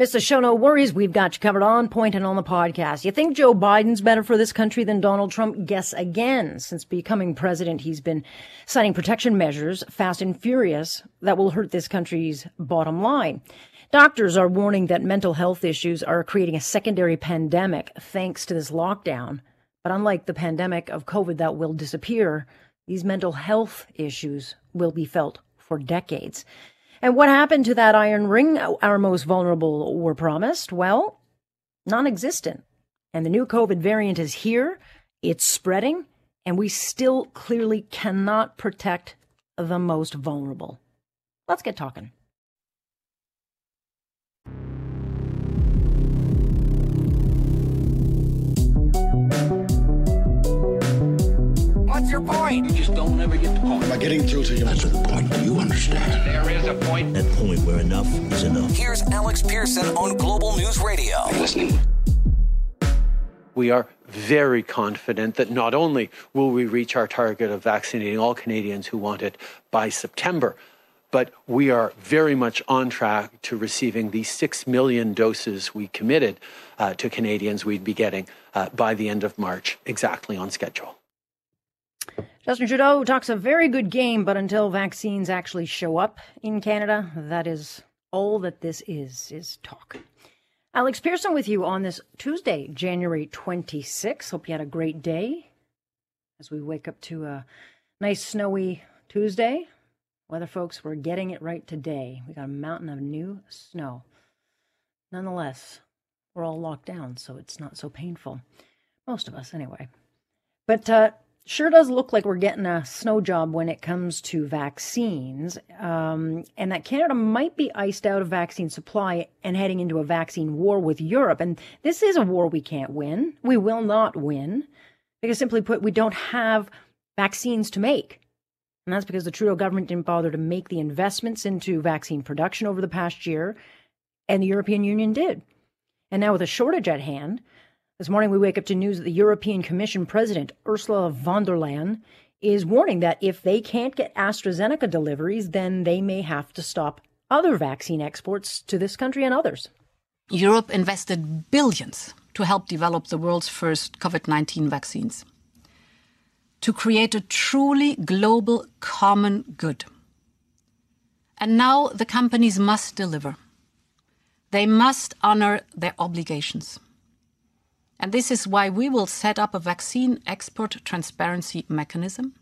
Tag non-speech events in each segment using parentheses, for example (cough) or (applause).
Mr. Show No Worries, we've got you covered on point and on the podcast. You think Joe Biden's better for this country than Donald Trump? Guess again. Since becoming president, he's been signing protection measures, fast and furious, that will hurt this country's bottom line. Doctors are warning that mental health issues are creating a secondary pandemic thanks to this lockdown. But unlike the pandemic of COVID that will disappear, these mental health issues will be felt for decades. And what happened to that iron ring our most vulnerable were promised? Well, non existent. And the new COVID variant is here, it's spreading, and we still clearly cannot protect the most vulnerable. Let's get talking. What's your point? Point. Am I getting through to you? That's the point. Do you understand? There is a point. That point where enough is enough. Here's Alex Pearson on Global News Radio. Are you listening? We are very confident that not only will we reach our target of vaccinating all Canadians who want it by September, but we are very much on track to receiving the 6 million doses we committed uh, to Canadians we'd be getting uh, by the end of March, exactly on schedule. Justin Trudeau talks a very good game, but until vaccines actually show up in Canada, that is all that this is, is talk. Alex Pearson with you on this Tuesday, January 26th. Hope you had a great day as we wake up to a nice snowy Tuesday. Weather folks, we're getting it right today. We got a mountain of new snow. Nonetheless, we're all locked down, so it's not so painful. Most of us, anyway. But uh, sure does look like we're getting a snow job when it comes to vaccines, um, and that Canada might be iced out of vaccine supply and heading into a vaccine war with Europe. And this is a war we can't win. We will not win because, simply put, we don't have vaccines to make. And that's because the Trudeau government didn't bother to make the investments into vaccine production over the past year, and the European Union did. And now, with a shortage at hand, this morning, we wake up to news that the European Commission President, Ursula von der Leyen, is warning that if they can't get AstraZeneca deliveries, then they may have to stop other vaccine exports to this country and others. Europe invested billions to help develop the world's first COVID 19 vaccines, to create a truly global common good. And now the companies must deliver. They must honor their obligations. And this is why we will set up a vaccine export transparency mechanism.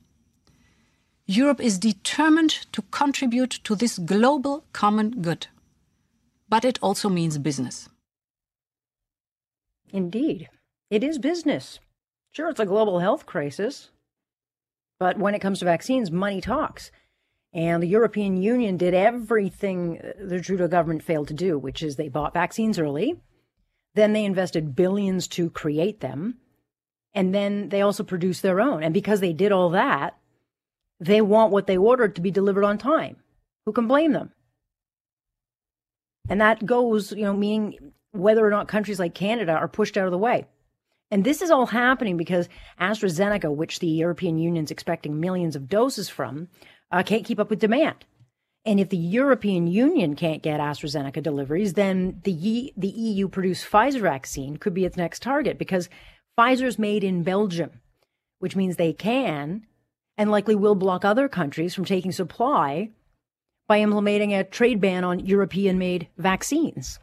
Europe is determined to contribute to this global common good. But it also means business. Indeed, it is business. Sure, it's a global health crisis. But when it comes to vaccines, money talks. And the European Union did everything uh, the Trudeau government failed to do, which is they bought vaccines early, then they invested billions to create them. And then they also produced their own. And because they did all that, they want what they ordered to be delivered on time. Who can blame them? And that goes, you know, meaning whether or not countries like Canada are pushed out of the way. And this is all happening because AstraZeneca, which the European Union is expecting millions of doses from, uh, can't keep up with demand. And if the European Union can't get AstraZeneca deliveries, then the, the EU produced Pfizer vaccine could be its next target because Pfizer's made in Belgium, which means they can and likely will block other countries from taking supply by implementing a trade ban on European made vaccines.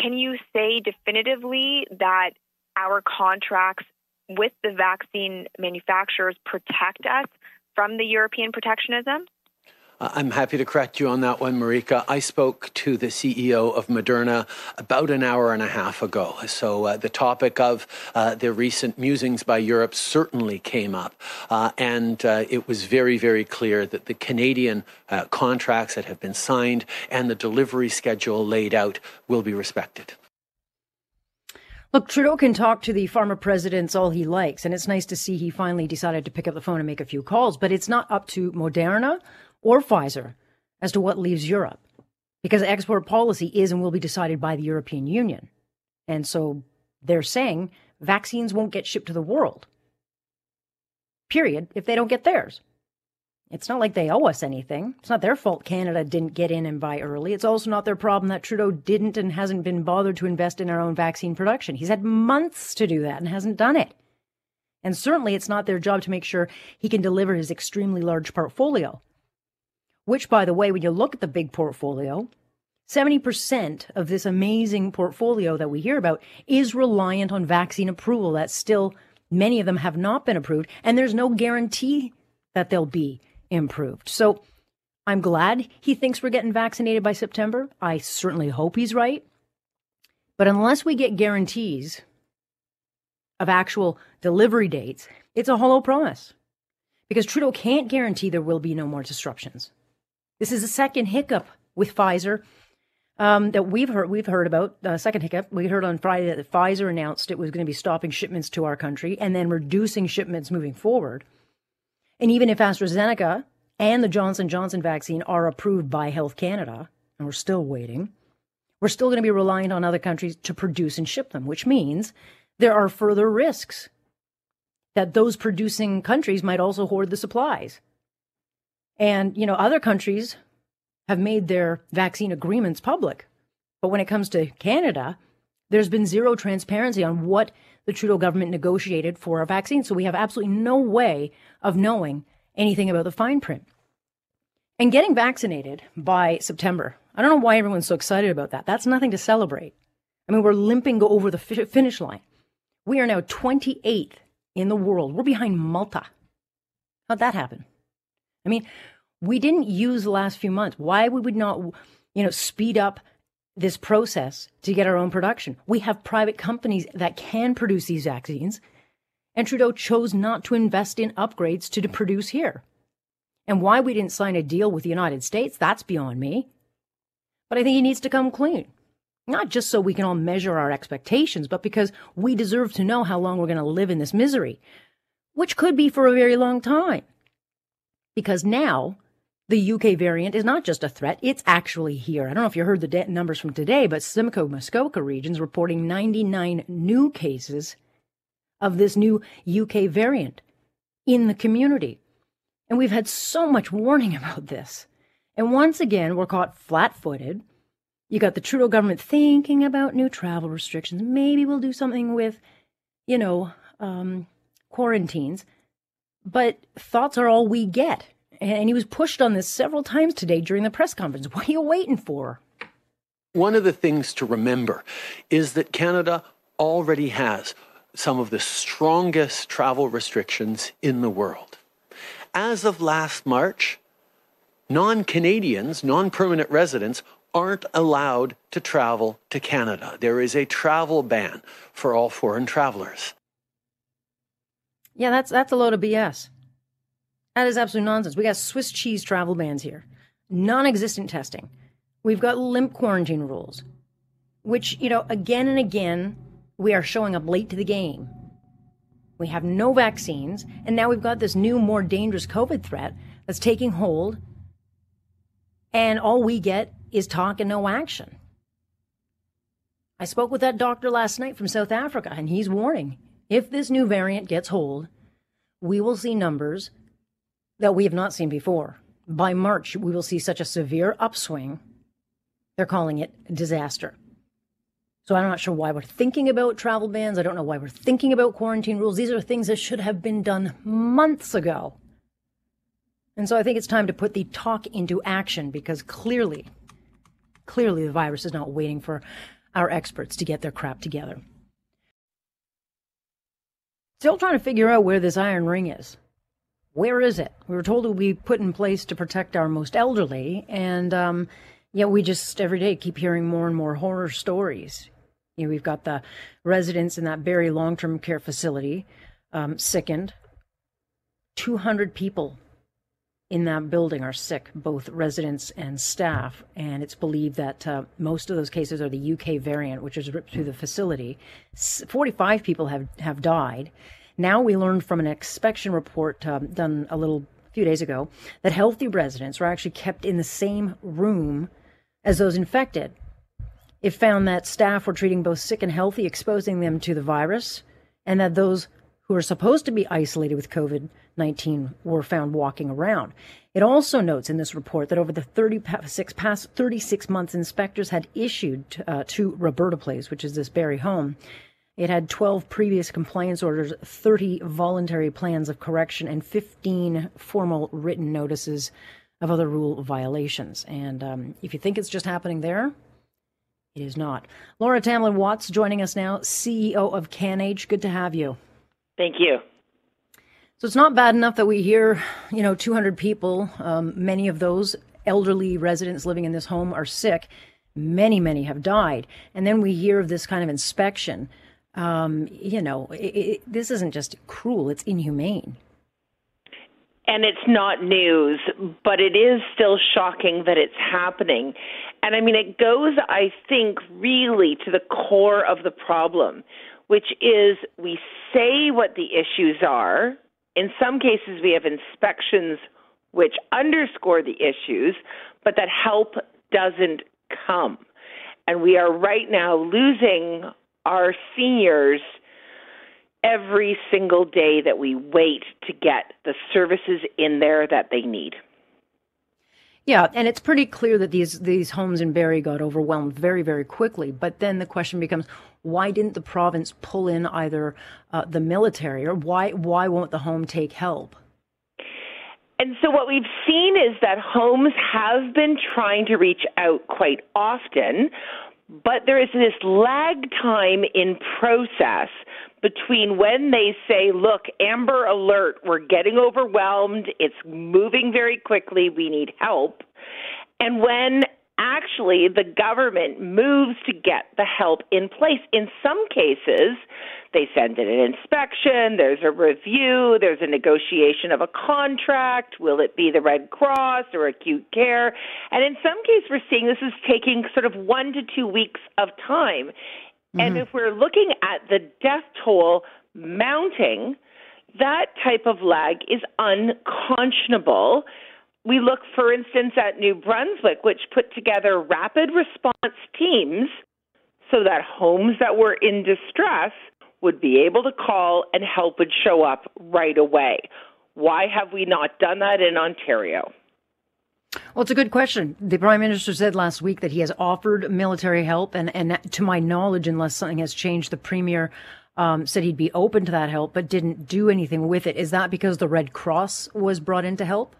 Can you say definitively that our contracts with the vaccine manufacturers protect us from the European protectionism? Uh, I'm happy to correct you on that one, Marieke. I spoke to the CEO of Moderna about an hour and a half ago. So uh, the topic of uh, the recent musings by Europe certainly came up. Uh, and uh, it was very, very clear that the Canadian uh, contracts that have been signed and the delivery schedule laid out will be respected. Look, Trudeau can talk to the pharma presidents all he likes, and it's nice to see he finally decided to pick up the phone and make a few calls, but it's not up to Moderna or Pfizer as to what leaves Europe because export policy is and will be decided by the European Union. And so they're saying vaccines won't get shipped to the world, period, if they don't get theirs. It's not like they owe us anything. It's not their fault Canada didn't get in and buy early. It's also not their problem that Trudeau didn't and hasn't been bothered to invest in our own vaccine production. He's had months to do that and hasn't done it. And certainly it's not their job to make sure he can deliver his extremely large portfolio which, by the way, when you look at the big portfolio, 70% of this amazing portfolio that we hear about is reliant on vaccine approval. That still, many of them have not been approved, and there's no guarantee that they'll be improved. So I'm glad he thinks we're getting vaccinated by September. I certainly hope he's right. But unless we get guarantees of actual delivery dates, it's a hollow promise because Trudeau can't guarantee there will be no more disruptions. This is the second hiccup with Pfizer um, that we've heard we've heard about. The uh, second hiccup we heard on Friday that Pfizer announced it was going to be stopping shipments to our country and then reducing shipments moving forward. And even if AstraZeneca and the Johnson Johnson vaccine are approved by Health Canada, and we're still waiting, we're still going to be reliant on other countries to produce and ship them, which means there are further risks that those producing countries might also hoard the supplies. And, you know, other countries have made their vaccine agreements public. But when it comes to Canada, there's been zero transparency on what the Trudeau government negotiated for a vaccine. So we have absolutely no way of knowing anything about the fine print. And getting vaccinated by September, I don't know why everyone's so excited about that. That's nothing to celebrate. I mean, we're limping over the finish line. We are now 28th in the world. We're behind Malta. How'd that happen? I mean, we didn't use the last few months. Why we would not, you know, speed up this process to get our own production? We have private companies that can produce these vaccines, and Trudeau chose not to invest in upgrades to produce here. And why we didn't sign a deal with the United States, that's beyond me. But I think he needs to come clean. Not just so we can all measure our expectations, but because we deserve to know how long we're going to live in this misery, which could be for a very long time because now the UK variant is not just a threat, it's actually here. I don't know if you heard the numbers from today, but Simcoe Muskoka region's reporting 99 new cases of this new UK variant in the community. And we've had so much warning (laughs) about this. And once again, we're caught flat footed. You got the Trudeau government thinking about new travel restrictions. Maybe we'll do something with, you know, um, quarantines but thoughts are all we get. And he was pushed on this several times today during the press conference. What are you waiting for? One of the things to remember is that Canada already has some of the strongest travel restrictions in the world. As of last March, non Canadians, non permanent residents, aren't allowed to travel to Canada. There is a travel ban for all foreign travelers. Yeah, that's that's a load of BS. That is absolute nonsense. We got Swiss cheese travel bans here, non-existent testing. We've got limp quarantine rules, which you know again and again we are showing up late to the game. We have no vaccines, and now we've got this new, more dangerous COVID threat that's taking hold, and all we get is talk and no action. I spoke with that doctor last night from South Africa, and he's warning if this new variant gets hold, we will see numbers that we have not seen before. By March, we will see such a severe upswing. They're calling it disaster. So I'm not sure why we're thinking about travel bans. I don't know why we're thinking about quarantine rules. These are things that should have been done months ago. And so I think it's time to put the talk into action because clearly, clearly the virus is not waiting for our experts to get their crap together. Still trying to figure out where this iron ring is. Where is it? We were told it would be put in place to protect our most elderly, and um, yet we just every day keep hearing more and more horror stories. You know, we've got the residents in that Barrie long-term care facility um, sickened. Two hundred people in that building are sick, both residents and staff. And it's believed that uh, most of those cases are the UK variant, which is ripped through the facility. 45 people have, have died. Now we learned from an inspection report um, done a little few days ago that healthy residents were actually kept in the same room as those infected. It found that staff were treating both sick and healthy, exposing them to the virus, and that those who are supposed to be isolated with COVID 19 were found walking around. It also notes in this report that over the 36 past 36 months, inspectors had issued uh, to Roberta Place, which is this Barrie home. It had 12 previous compliance orders, 30 voluntary plans of correction, and 15 formal written notices of other rule violations. And um, if you think it's just happening there, it is not. Laura Tamblyn Watts joining us now, CEO of CanAge. Good to have you. Thank you. So it's not bad enough that we hear, you know, 200 people, um, many of those elderly residents living in this home are sick. Many, many have died. And then we hear of this kind of inspection. Um, you know, it, it, this isn't just cruel, it's inhumane. And it's not news, but it is still shocking that it's happening. And I mean, it goes, I think, really to the core of the problem, which is we say what the issues are. In some cases, we have inspections which underscore the issues, but that help doesn't come. And we are right now losing our seniors every single day that we wait to get the services in there that they need. Yeah, and it's pretty clear that these these homes in Barrie got overwhelmed very very quickly. But then the question becomes, why didn't the province pull in either uh, the military or why why won't the home take help? And so what we've seen is that homes have been trying to reach out quite often, but there is this lag time in process between when they say, look, Amber Alert, we're getting overwhelmed, it's moving very quickly, we need help, and when actually the government moves to get the help in place. In some cases, they send in an inspection, there's a review, there's a negotiation of a contract. Will it be the Red Cross or acute care? And in some cases, we're seeing this is taking sort of one to two weeks of time. Mm-hmm. And if we're looking at the death toll mounting, that type of lag is unconscionable we look, for instance, at New Brunswick, which put together rapid response teams so that homes that were in distress would be able to call and help would show up right away. Why have we not done that in Ontario? Well, it's a good question. The Prime Minister said last week that he has offered military help, and, and to my knowledge, unless something has changed, the Premier um, said he'd be open to that help, but didn't do anything with it. Is that because the Red Cross was brought in to help?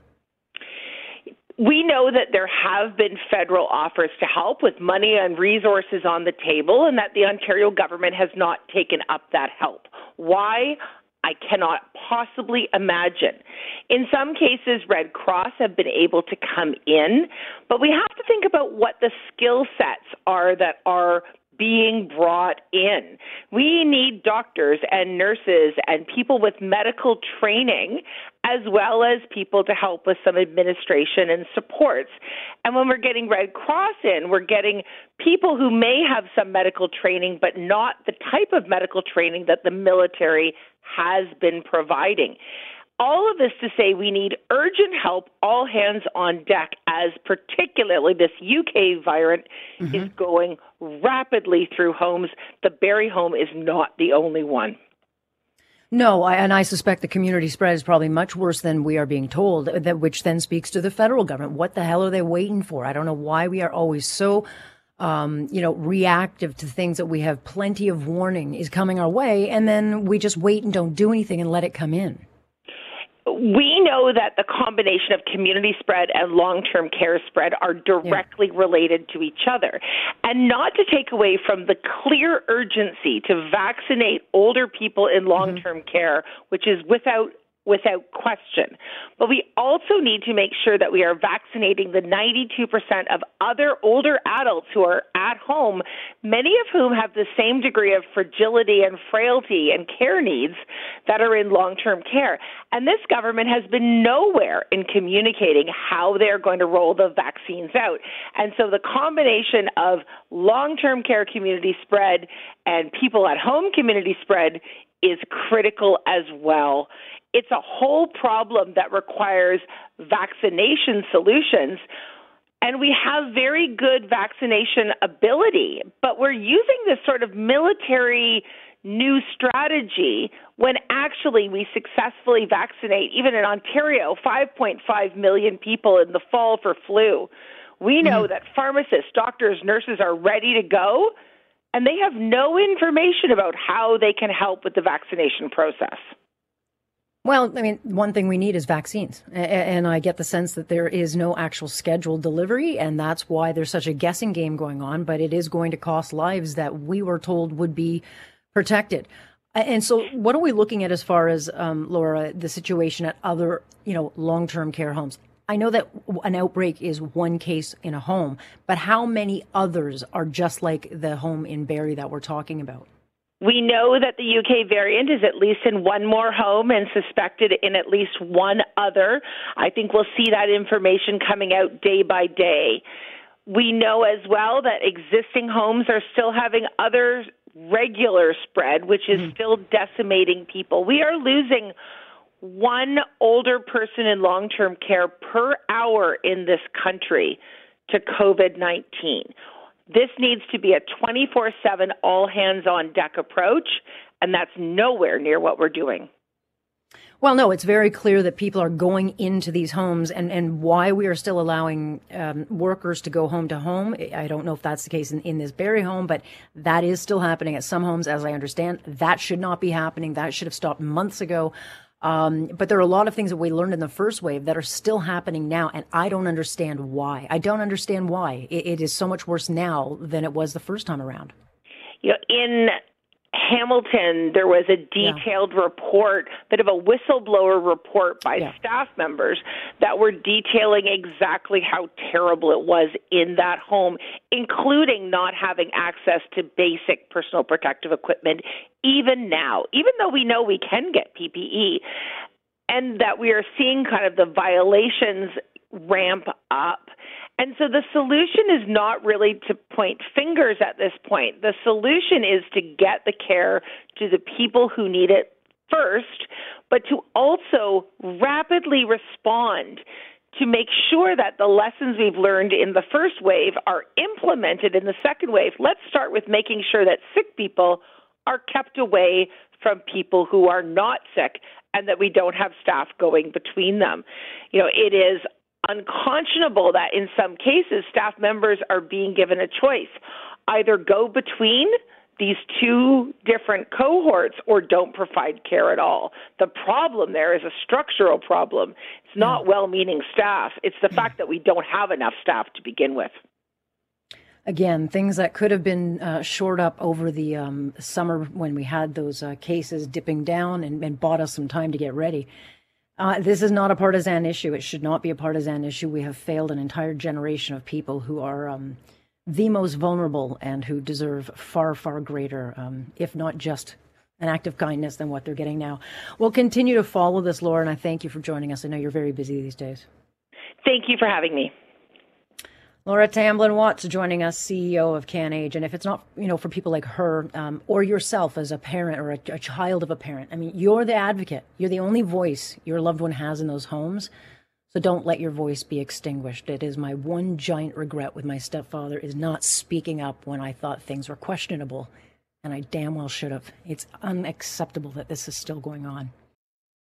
We know that there have been federal offers to help with money and resources on the table, and that the Ontario government has not taken up that help. Why? I cannot possibly imagine. In some cases, Red Cross have been able to come in, but we have to think about what the skill sets are that are being brought in. We need doctors and nurses and people with medical training, as well as people to help with some administration and supports. And when we're getting Red Cross in, we're getting people who may have some medical training, but not the type of medical training that the military has been providing all of this to say we need urgent help, all hands on deck, as particularly this UK variant mm-hmm. is going rapidly through homes. The Barrie home is not the only one. No, I, and I suspect the community spread is probably much worse than we are being told, that, which then speaks to the federal government. What the hell are they waiting for? I don't know why we are always so um, you know, reactive to things that we have plenty of warning is coming our way, and then we just wait and don't do anything and let it come in we know that the combination of community spread and long term care spread are directly yeah. related to each other. And not to take away from the clear urgency to vaccinate older people in long term mm-hmm. care, which is without without question. But we also need to make sure that we are vaccinating the 92% of other older adults who are at home, many of whom have the same degree of fragility and frailty and care needs that are in long term care. And this government has been nowhere in communicating how they're going to roll the vaccines out. And so the combination of long term care community spread and people at home community spread is critical as well. It's a whole problem that requires vaccination solutions. And we have very good vaccination ability, but we're using this sort of military new strategy when actually we successfully vaccinate, even in Ontario, 5.5 million people in the fall for flu. We know mm-hmm. that pharmacists, doctors, nurses are ready to go, and they have no information about how they can help with the vaccination process. Well, I mean, one thing we need is vaccines. And I get the sense that there is no actual scheduled delivery, and that's why there's such a guessing game going on. But it is going to cost lives that we were told would be protected. And so, what are we looking at as far as um, Laura, the situation at other, you know, long-term care homes? I know that an outbreak is one case in a home, but how many others are just like the home in Barrie that we're talking about? We know that the UK variant is at least in one more home and suspected in at least one other. I think we'll see that information coming out day by day. We know as well that existing homes are still having other regular spread, which is mm-hmm. still decimating people. We are losing one older person in long term care per hour in this country to COVID 19. This needs to be a 24 7 all hands on deck approach, and that's nowhere near what we're doing. Well, no, it's very clear that people are going into these homes and, and why we are still allowing um, workers to go home to home. I don't know if that's the case in, in this Barrie home, but that is still happening at some homes, as I understand. That should not be happening. That should have stopped months ago. Um, but there are a lot of things that we learned in the first wave that are still happening now, and I don't understand why. I don't understand why it, it is so much worse now than it was the first time around. You know, in Hamilton, there was a detailed yeah. report, bit of a whistleblower report by yeah. staff members that were detailing exactly how terrible it was in that home, including not having access to basic personal protective equipment, even now, even though we know we can get PPE. And that we are seeing kind of the violations ramp up and so the solution is not really to point fingers at this point. The solution is to get the care to the people who need it first, but to also rapidly respond to make sure that the lessons we've learned in the first wave are implemented in the second wave. Let's start with making sure that sick people are kept away from people who are not sick and that we don't have staff going between them. You know, it is unconscionable that in some cases staff members are being given a choice either go between these two different cohorts or don't provide care at all. The problem there is a structural problem. It's not well meaning staff, it's the fact that we don't have enough staff to begin with. Again, things that could have been uh, shored up over the um, summer when we had those uh, cases dipping down and, and bought us some time to get ready. Uh, this is not a partisan issue. It should not be a partisan issue. We have failed an entire generation of people who are um, the most vulnerable and who deserve far, far greater, um, if not just an act of kindness, than what they're getting now. We'll continue to follow this, Laura, and I thank you for joining us. I know you're very busy these days. Thank you for having me. Laura Tamblyn Watts joining us, CEO of CanAge. And if it's not, you know, for people like her um, or yourself as a parent or a, a, child of a parent, I mean, you're the advocate. You're the only voice your loved one has in those homes. So don't let your voice be extinguished. It is my one giant regret with my stepfather is not speaking up when I thought things were questionable. And I damn well should have. It's unacceptable that this is still going on.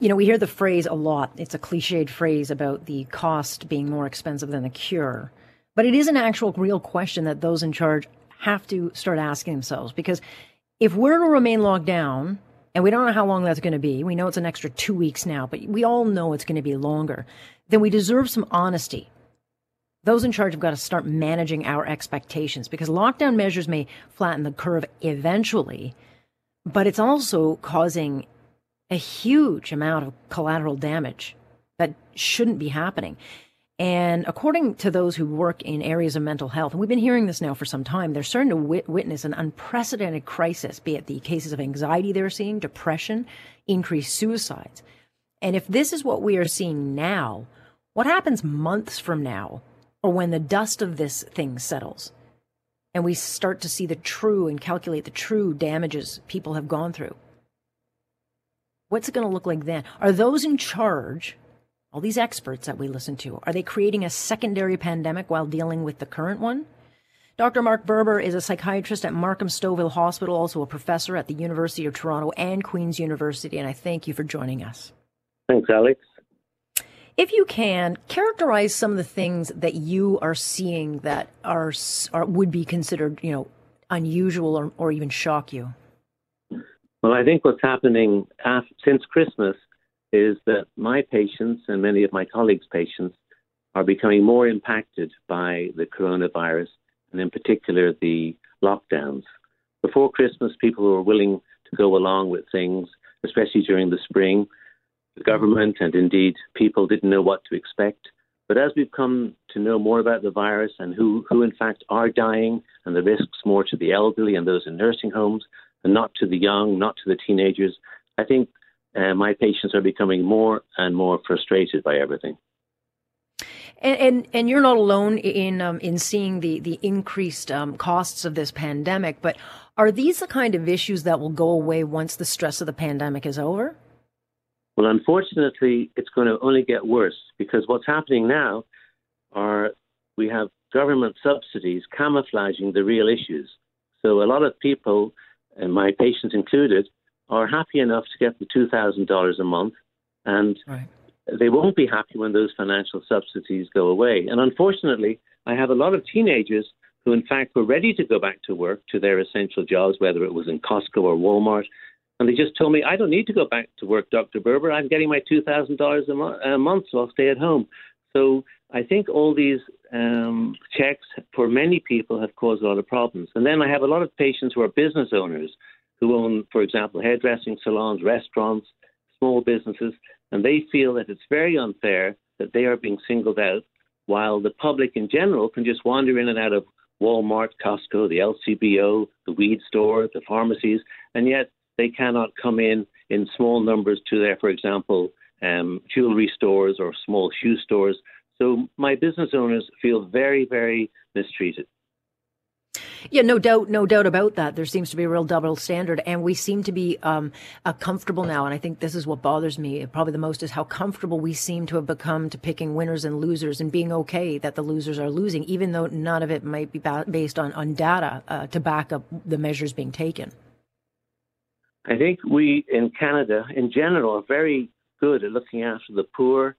You know, we hear the phrase a lot. It's a cliched phrase about the cost being more expensive than the cure. But it is an actual real question that those in charge have to start asking themselves because if we're to remain locked down, and we don't know how long that's going to be, we know it's an extra two weeks now, but we all know it's going to be longer, then we deserve some honesty. Those in charge have got to start managing our expectations because lockdown measures may flatten the curve eventually, but it's also causing a huge amount of collateral damage that shouldn't be happening. And according to those who work in areas of mental health, and we've been hearing this now for some time, they're starting to wit- witness an unprecedented crisis, be it the cases of anxiety they're seeing, depression, increased suicides. And if this is what we are seeing now, what happens months from now, or when the dust of this thing settles, and we start to see the true and calculate the true damages people have gone through? What's it going to look like then? Are those in charge, all these experts that we listen to, are they creating a secondary pandemic while dealing with the current one? Dr. Mark Berber is a psychiatrist at Markham Stouffville Hospital, also a professor at the University of Toronto and Queen's University, and I thank you for joining us. Thanks, Alex. If you can, characterize some of the things that you are seeing that are, are would be considered, you know, unusual or, or even shock you. Well, I think what's happening after, since Christmas is that my patients and many of my colleagues' patients are becoming more impacted by the coronavirus and, in particular, the lockdowns. Before Christmas, people were willing to go along with things, especially during the spring. The government and indeed people didn't know what to expect. But as we've come to know more about the virus and who, who in fact are dying and the risks more to the elderly and those in nursing homes, and not to the young, not to the teenagers. I think uh, my patients are becoming more and more frustrated by everything. And and, and you're not alone in um, in seeing the the increased um, costs of this pandemic. But are these the kind of issues that will go away once the stress of the pandemic is over? Well, unfortunately, it's going to only get worse because what's happening now are we have government subsidies camouflaging the real issues. So a lot of people and my patients included, are happy enough to get the $2,000 a month, and right. they won't be happy when those financial subsidies go away. And unfortunately, I have a lot of teenagers who, in fact, were ready to go back to work to their essential jobs, whether it was in Costco or Walmart. And they just told me, I don't need to go back to work, Dr. Berber. I'm getting my $2,000 a, mo- a month, so I'll stay at home. So I think all these um, checks for many people have caused a lot of problems. And then I have a lot of patients who are business owners who own, for example, hairdressing salons, restaurants, small businesses, and they feel that it's very unfair that they are being singled out while the public in general can just wander in and out of Walmart, Costco, the LCBO, the weed store, the pharmacies, and yet they cannot come in in small numbers to their, for example, um, jewelry stores or small shoe stores. So my business owners feel very, very mistreated. Yeah, no doubt, no doubt about that. There seems to be a real double standard, and we seem to be um, uh, comfortable now. And I think this is what bothers me probably the most is how comfortable we seem to have become to picking winners and losers and being okay that the losers are losing, even though none of it might be ba- based on on data uh, to back up the measures being taken. I think we in Canada, in general, are very good at looking after the poor.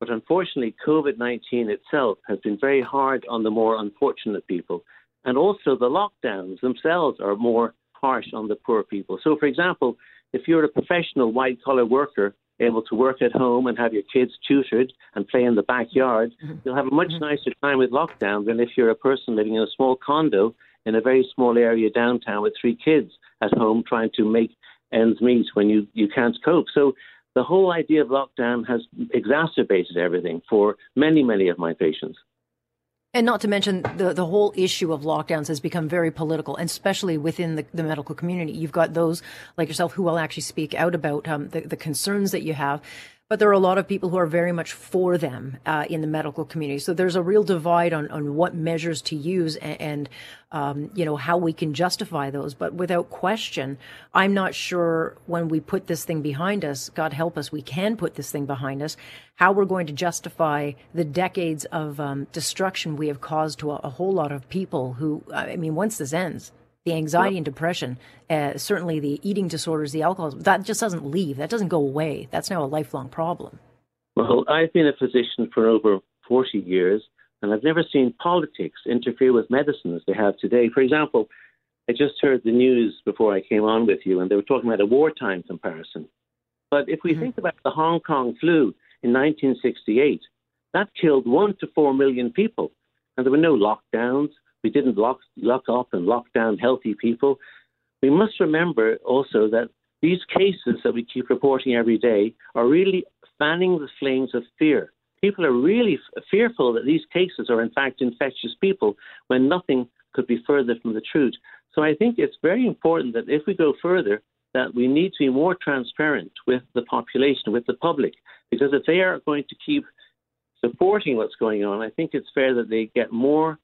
But unfortunately, COVID 19 itself has been very hard on the more unfortunate people. And also, the lockdowns themselves are more harsh on the poor people. So, for example, if you're a professional white collar worker able to work at home and have your kids tutored and play in the backyard, mm-hmm. you'll have a much mm-hmm. nicer time with lockdown than if you're a person living in a small condo in a very small area downtown with three kids at home trying to make ends meet when you, you can't cope. So the whole idea of lockdown has exacerbated everything for many, many of my patients. And not to mention the, the whole issue of lockdowns has become very political, and especially within the, the medical community. You've got those like yourself who will actually speak out about um, the, the concerns that you have. But there are a lot of people who are very much for them uh, in the medical community. So there's a real divide on, on what measures to use and, and um, you know, how we can justify those. But without question, I'm not sure when we put this thing behind us, God help us, we can put this thing behind us, how we're going to justify the decades of um, destruction we have caused to a, a whole lot of people who, I mean, once this ends, the anxiety and depression, uh, certainly the eating disorders, the alcoholism, that just doesn't leave. That doesn't go away. That's now a lifelong problem. Well, I've been a physician for over 40 years, and I've never seen politics interfere with medicine as they have today. For example, I just heard the news before I came on with you, and they were talking about a wartime comparison. But if we mm-hmm. think about the Hong Kong flu in 1968, that killed one to four million people, and there were no lockdowns. We didn't lock, lock up and lock down healthy people. We must remember also that these cases that we keep reporting every day are really fanning the flames of fear. People are really f- fearful that these cases are in fact infectious people when nothing could be further from the truth. So I think it's very important that if we go further, that we need to be more transparent with the population, with the public, because if they are going to keep supporting what's going on, I think it's fair that they get more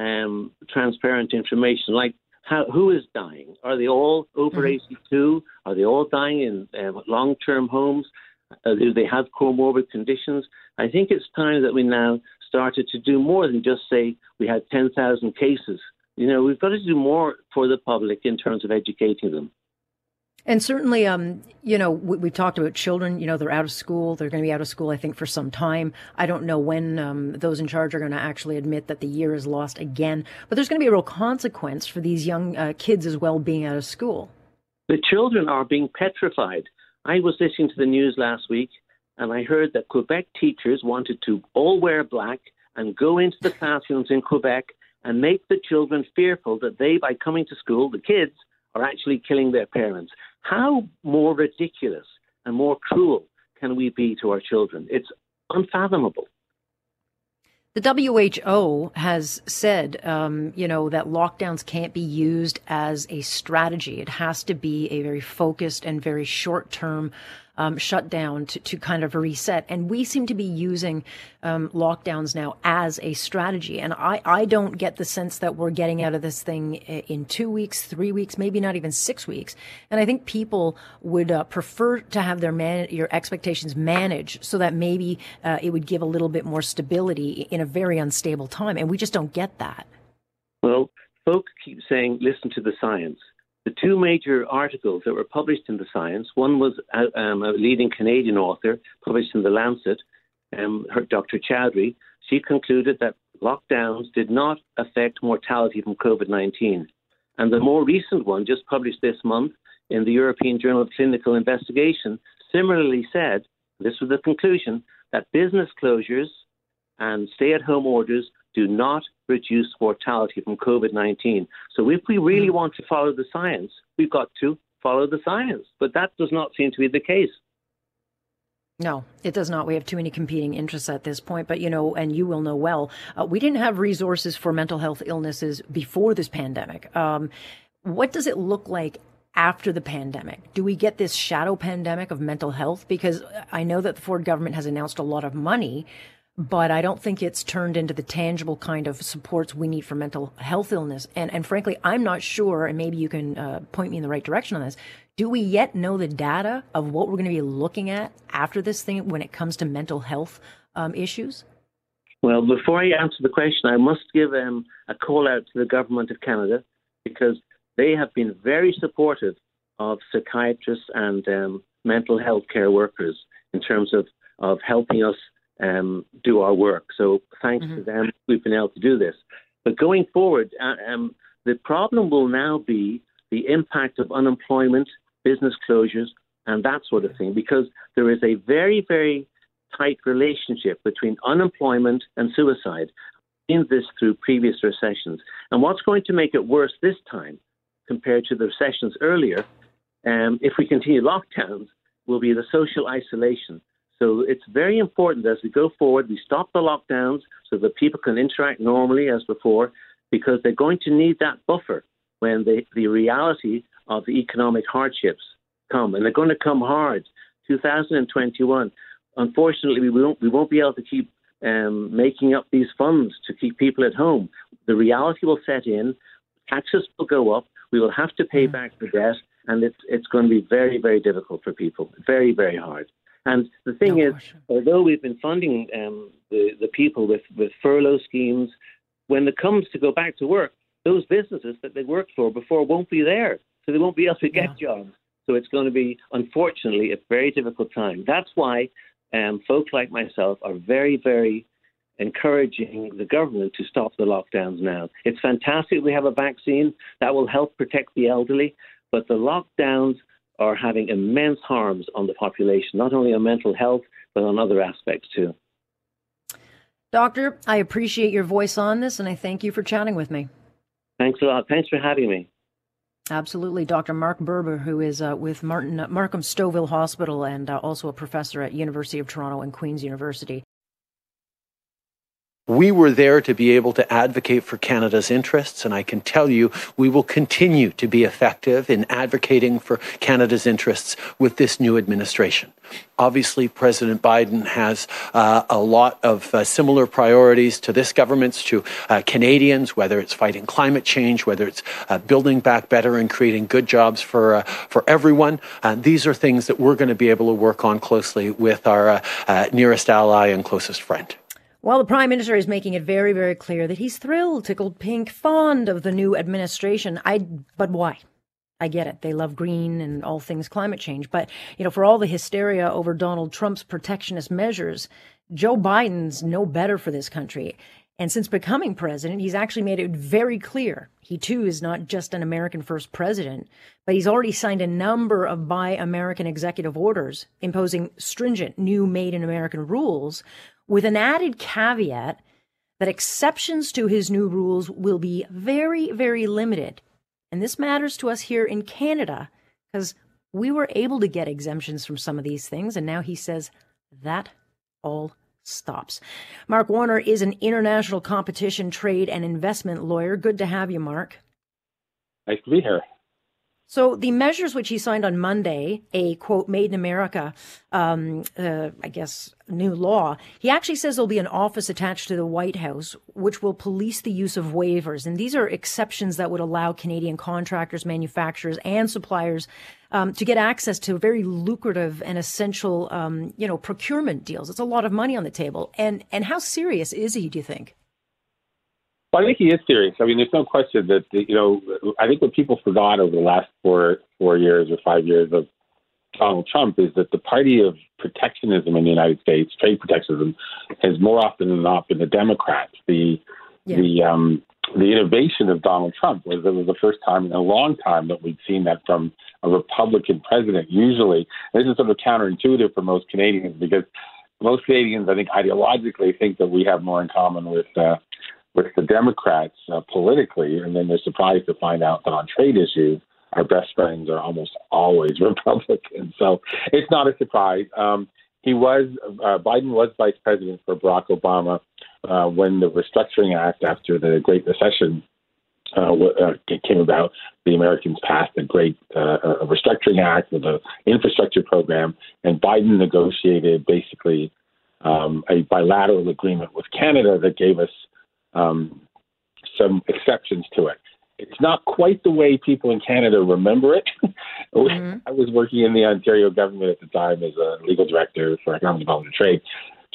um, transparent information, like how, who is dying? Are they all over mm-hmm. 82? Are they all dying in uh, long term homes? Uh, do they have comorbid conditions? I think it's time that we now started to do more than just say we had 10,000 cases. You know, we've got to do more for the public in terms of educating them. And certainly, um, you know, we, have talked about children. You know, they're out of school. They're going to be out of school, I think, for some time. I don't know when um, those in charge are going to actually admit that the year is lost again. But there's going to be a real consequence for these young uh, kids as well being out of school. The children are being petrified. I was listening to the news last week, and I heard that Quebec teachers wanted to all wear black and go into the classrooms in Quebec and make the children fearful that they, by coming to school, the kids, are actually killing their parents. How more ridiculous and more cruel can we be to our children? It's unfathomable. The WHO has said, um, you know, that lockdowns can't be used as a strategy. It has to be a very focused and very short term um, shut down to, to kind of reset. And we seem to be using um, lockdowns now as a strategy. And I, I don't get the sense that we're getting out of this thing in two weeks, three weeks, maybe not even six weeks. And I think people would uh, prefer to have their man- your expectations managed so that maybe uh, it would give a little bit more stability in a very unstable time. And we just don't get that. Well, folk keep saying, listen to the science. The two major articles that were published in the Science, one was uh, um, a leading Canadian author published in the Lancet, um, her, Dr. Chaudhry. She concluded that lockdowns did not affect mortality from COVID 19. And the more recent one, just published this month in the European Journal of Clinical Investigation, similarly said this was the conclusion that business closures and stay at home orders do not reduce mortality from COVID 19. So, if we really mm. want to follow the science, we've got to follow the science. But that does not seem to be the case. No, it does not. We have too many competing interests at this point. But, you know, and you will know well, uh, we didn't have resources for mental health illnesses before this pandemic. Um, what does it look like after the pandemic? Do we get this shadow pandemic of mental health? Because I know that the Ford government has announced a lot of money but I don't think it's turned into the tangible kind of supports we need for mental health illness. And, and frankly, I'm not sure, and maybe you can uh, point me in the right direction on this. Do we yet know the data of what we're going to be looking at after this thing when it comes to mental health um, issues? Well, before I answer the question, I must give um, a call out to the government of Canada because they have been very supportive of psychiatrists and um, mental health care workers in terms of, of helping us um, do our work. So thanks mm-hmm. to them, we've been able to do this. But going forward, uh, um, the problem will now be the impact of unemployment, business closures, and that sort of thing, because there is a very, very tight relationship between unemployment and suicide. In this through previous recessions. And what's going to make it worse this time compared to the recessions earlier, um, if we continue lockdowns, will be the social isolation So it's very important as we go forward, we stop the lockdowns so that people can interact normally as before, because they're going to need that buffer when the, the reality of the economic hardships come, and they're going to come hard. 2021. Unfortunately, we won't we won't be able to keep um, making up these funds to keep people at home. The reality will set in. Taxes will go up. We will have to pay mm. back the debt, and it's it's going to be very very difficult for people. Very very hard. And the thing no is, question. although we've been funding um, the the people with with furlough schemes, when it comes to go back to work, those businesses that they worked for before won't be there, so they won't be able to get yeah. jobs. So it's going to be, unfortunately, a very difficult time. That's why um, folks like myself are very, very encouraging the government to stop the lockdowns now. It's fantastic we have a vaccine that will help protect the elderly, but the lockdowns are having immense harms on the population, not only on mental health, but on other aspects too. Doctor, I appreciate your voice on this and I thank you for chatting with me. Thanks a lot. Thanks for having me. Absolutely. Dr. Mark Berber, who is uh, with Martin, uh, Markham Stouffville Hospital and uh, also a professor at University of Toronto and Queen's University. We were there to be able to advocate for Canada's interests, and I can tell you we will continue to be effective in advocating for Canada's interests with this new administration. Obviously, President Biden has uh, a lot of uh, similar priorities to this government's, to uh, Canadians, whether it's fighting climate change, whether it's uh, building back better and creating good jobs for, uh, for everyone. Uh, these are things that we're going to be able to work on closely with our nearest ally and closest friend. Well, the Prime Minister is making it very, very clear that he's thrilled, tickled pink, fond of the new administration. I, but why? I get it. They love green and all things climate change. But, you know, for all the hysteria over Donald Trump's protectionist measures, Joe Biden's no better for this country. And since becoming president, he's actually made it very clear he too is not just an American first president, but he's already signed a number of buy American executive orders imposing stringent new made in American rules with an added caveat that exceptions to his new rules will be very, very limited. And this matters to us here in Canada because we were able to get exemptions from some of these things. And now he says that all stops. Mark Warner is an international competition, trade, and investment lawyer. Good to have you, Mark. Nice to be here. So the measures which he signed on Monday, a quote "Made in America," um, uh, I guess, new law. He actually says there'll be an office attached to the White House, which will police the use of waivers, and these are exceptions that would allow Canadian contractors, manufacturers, and suppliers um, to get access to very lucrative and essential, um, you know, procurement deals. It's a lot of money on the table, and and how serious is he? Do you think? Well, I think he is serious. I mean, there's no question that you know. I think what people forgot over the last four four years or five years of Donald Trump is that the party of protectionism in the United States, trade protectionism, has more often than not been the Democrats. The yeah. the um, the innovation of Donald Trump was it was the first time in a long time that we'd seen that from a Republican president. Usually, this is sort of counterintuitive for most Canadians because most Canadians, I think, ideologically think that we have more in common with uh, with the Democrats uh, politically, and then they're surprised to find out that on trade issues, our best friends are almost always (laughs) Republicans. So it's not a surprise. Um, he was uh, Biden was vice president for Barack Obama uh, when the Restructuring Act after the Great Recession uh, uh, came about. The Americans passed a great uh, restructuring act with an infrastructure program, and Biden negotiated basically um, a bilateral agreement with Canada that gave us um, some exceptions to it. It's not quite the way people in Canada remember it. (laughs) mm-hmm. I was working in the Ontario government at the time as a legal director for economic development and trade.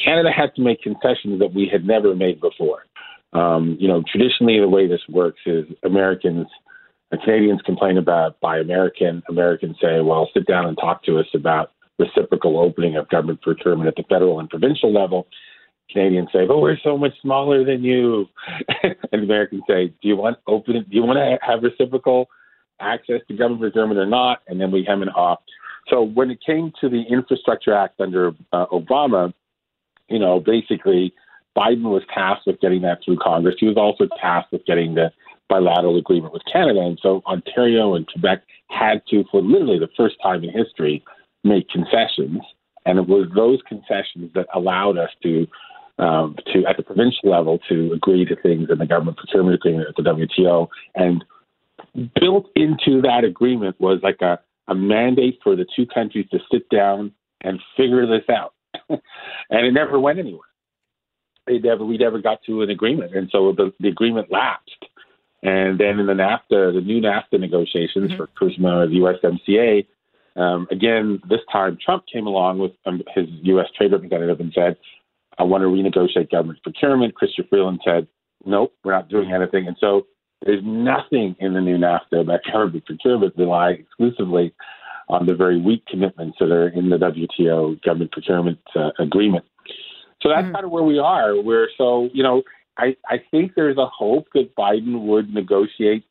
Canada had to make concessions that we had never made before. Um, you know, traditionally the way this works is Americans, uh, Canadians complain about buy American. Americans say, well, sit down and talk to us about reciprocal opening of government procurement at the federal and provincial level. Canadians say, "But we're so much smaller than you," (laughs) and Americans say, "Do you want open? Do you want to have reciprocal access to government procurement or not?" And then we hem and haw. So when it came to the Infrastructure Act under uh, Obama, you know, basically Biden was tasked with getting that through Congress. He was also tasked with getting the bilateral agreement with Canada, and so Ontario and Quebec had to, for literally the first time in history, make concessions And it was those concessions that allowed us to, um, to at the provincial level, to agree to things in the government procurement agreement at the WTO. And built into that agreement was like a, a mandate for the two countries to sit down and figure this out. (laughs) and it never went anywhere. They never, we never got to an agreement. And so the, the agreement lapsed. And then in the NAFTA, the new NAFTA negotiations mm-hmm. for CUSMA, the USMCA, um, again, this time Trump came along with um, his U.S. trade representative and said, I want to renegotiate government procurement. Chrystia Freeland said, nope, we're not doing anything. And so there's nothing in the new NAFTA about government procurement rely exclusively on the very weak commitments that are in the WTO government procurement uh, agreement. So that's mm-hmm. kind of where we are. We're so, you know, I, I think there's a hope that Biden would negotiate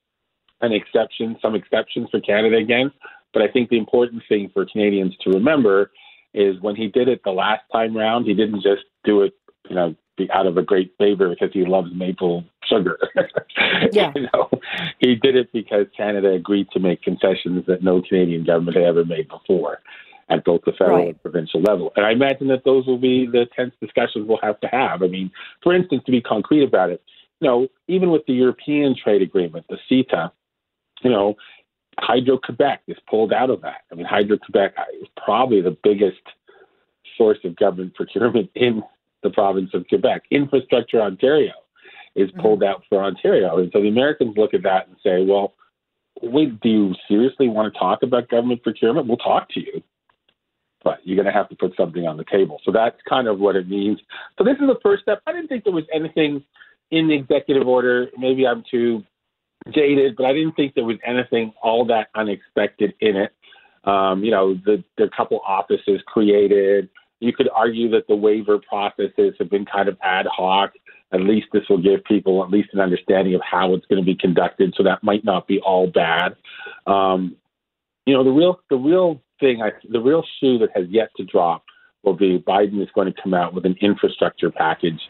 an exception, some exceptions for Canada again. But I think the important thing for Canadians to remember is when he did it the last time round, he didn't just do it, you know, out of a great favor because he loves maple sugar. (laughs) Yeah. you know, he did it because Canada agreed to make concessions that no Canadian government had ever made before at both the federal right. and provincial level. And I imagine that those will be the tense discussions we'll have to have. I mean, for instance, to be concrete about it, you know, even with the European trade agreement, the CETA, you know, Hydro Quebec is pulled out of that. I mean, Hydro Quebec is probably the biggest source of government procurement in the province of Quebec. Infrastructure Ontario is mm-hmm. pulled out for Ontario. And so the Americans look at that and say, well, wait, do you seriously want to talk about government procurement? We'll talk to you but you're going to have to put something on the table. So that's kind of what it means. So this is the first step. I didn't think there was anything in the executive order. Maybe I'm too jaded, but I didn't think there was anything all that unexpected in it. Um, you know, the, the couple offices created. You could argue that the waiver processes have been kind of ad hoc. At least this will give people at least an understanding of how it's going to be conducted. So that might not be all bad. Um, you know, the real the real thing, I, the real shoe that has yet to drop will be Biden is going to come out with an infrastructure package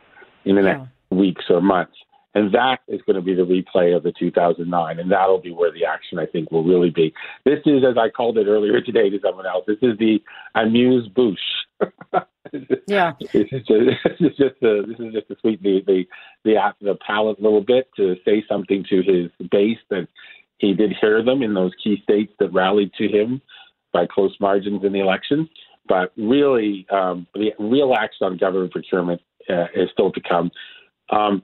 in the yeah. next weeks or months. And that is going to be the replay of the 2009. And that'll be where the action, I think, will really be. This is, as I called it earlier (laughs) today to someone else, this is the amuse bouche. (laughs) yeah. This is just, this is just, a, this is just to sweeten the, the, the, the palate a little bit, to say something to his base that he did hear them in those key states that rallied to him by close margins in the election. But really, um, the real action on government procurement uh, is still to come. Um,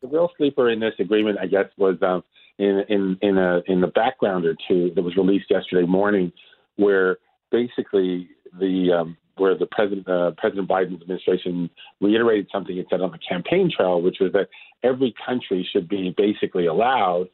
the real sleeper in this agreement, I guess, was uh, in in in a in the background or two that was released yesterday morning, where basically the um, where the president uh, President Biden's administration reiterated something it said on the campaign trail, which was that every country should be basically allowed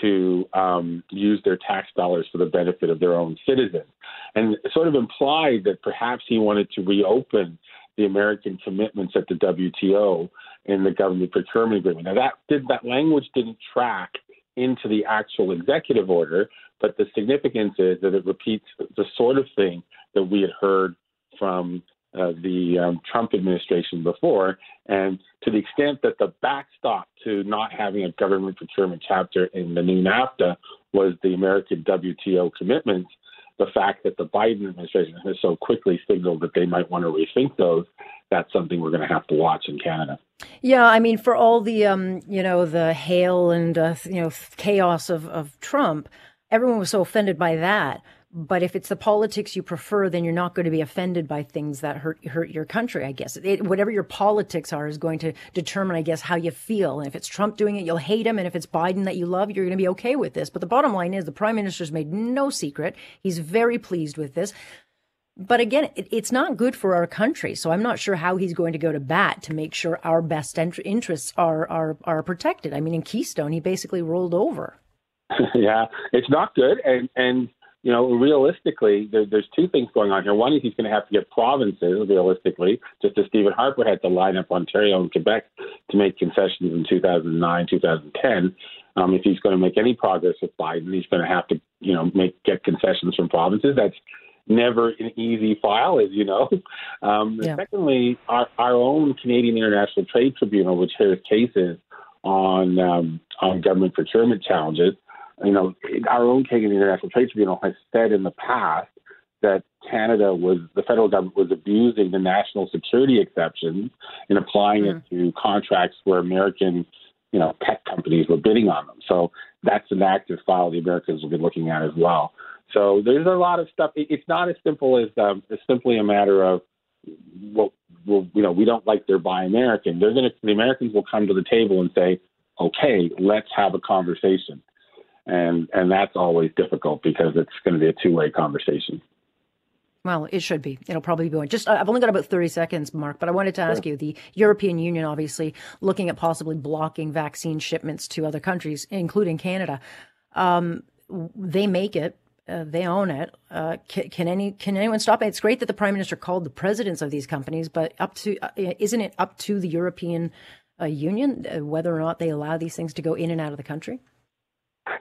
to um, use their tax dollars for the benefit of their own citizens. And sort of implied that perhaps he wanted to reopen the American commitments at the WTO in the government procurement agreement. Now that did that language didn't track into the actual executive order, but the significance is that it repeats the sort of thing that we had heard from uh, the um, Trump administration before. And to the extent that the backstop to not having a government procurement chapter in the new NAFTA was the American WTO commitments, the fact that the Biden administration has so quickly signaled that they might want to rethink those, that's something we're going to have to watch in Canada. Yeah, I mean, for all the um, you know the hail and uh, you know chaos of of Trump, everyone was so offended by that. But if it's the politics you prefer, then you're not going to be offended by things that hurt hurt your country. I guess it, whatever your politics are is going to determine, I guess, how you feel. And if it's Trump doing it, you'll hate him. And if it's Biden that you love, you're going to be okay with this. But the bottom line is, the prime minister's made no secret. He's very pleased with this. But again, it, it's not good for our country. So I'm not sure how he's going to go to bat to make sure our best interests are are are protected. I mean, in Keystone, he basically rolled over. (laughs) yeah, it's not good, and and you know, realistically, there, there's two things going on here. One is he's going to have to get provinces, realistically, just as Stephen Harper had to line up Ontario and Quebec to make concessions in 2009, 2010. Um, if he's going to make any progress with Biden, he's going to have to, you know, make get concessions from provinces. That's never an easy file, as you know. (laughs) Um, yeah. Secondly, our, our own Canadian International Trade Tribunal, which hears cases on um, on government procurement challenges, you know, our own Canadian International Trade Tribunal has said in the past that Canada was the federal government was abusing the national security exceptions and applying mm. it to contracts where American, you know, tech companies were bidding on them. So that's an active file the Americans will be looking at as well. So there's a lot of stuff. It's not as simple as um, it's simply a matter of well, well, you know, we don't like their buy American. They're going to the Americans will come to the table and say, okay, let's have a conversation, and and that's always difficult because it's going to be a two way conversation. Well, it should be. It'll probably be going. Just, I've only got about 30 seconds, Mark, but I wanted to ask sure. you the European Union, obviously, looking at possibly blocking vaccine shipments to other countries, including Canada. Um, they make it. Uh, they own it. Uh, can, can, any can anyone stop it? It's great that the prime minister called the presidents of these companies, but up to uh, isn't it up to the European uh, Union uh, whether or not they allow these things to go in and out of the country?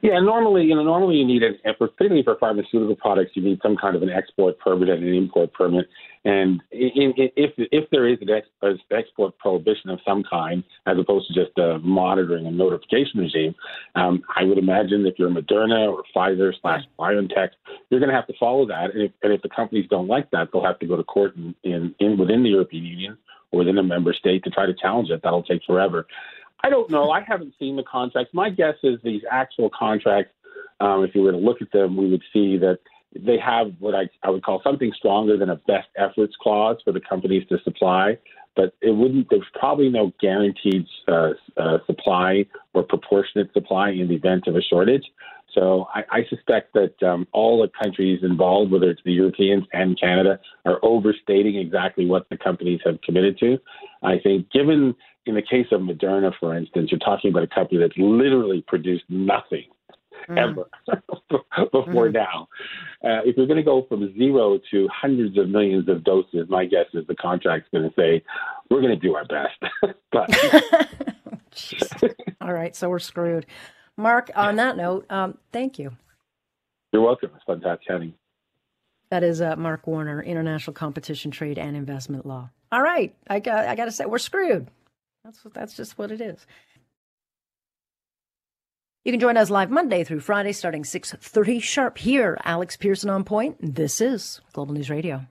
Yeah, normally, you know, normally you need, a, particularly for pharmaceutical products, you need some kind of an export permit and an import permit. And if if there is an, ex, an export prohibition of some kind, as opposed to just a monitoring and notification regime, um, I would imagine if you're Moderna or Pfizer slash BioNTech, you're going to have to follow that. And if, and if the companies don't like that, they'll have to go to court in, in, in within the European Union or within a member state to try to challenge it. That'll take forever. I don't know. I haven't seen the contracts. My guess is these actual contracts, um, if you were to look at them, we would see that they have what I, I would call something stronger than a best efforts clause for the companies to supply. But it wouldn't. There's probably no guaranteed uh, uh, supply or proportionate supply in the event of a shortage. So I, I suspect that um, all the countries involved, whether it's the Europeans and Canada, are overstating exactly what the companies have committed to. I think, given in the case of Moderna, for instance, you're talking about a company that's literally produced nothing mm. ever (laughs) before mm. now. Uh, if you're going to go from zero to hundreds of millions of doses, my guess is the contract's going to say, we're going to do our best. (laughs) but (laughs) all right, so we're screwed. Mark, on that note, um, thank you. You're welcome. It's fun chatting. That is uh, Mark Warner, International Competition, Trade, and Investment Law. All right, I got, I got to say, we're screwed. That's that's just what it is. You can join us live Monday through Friday, starting 6:30 sharp here. Alex Pierson on point. This is Global News Radio.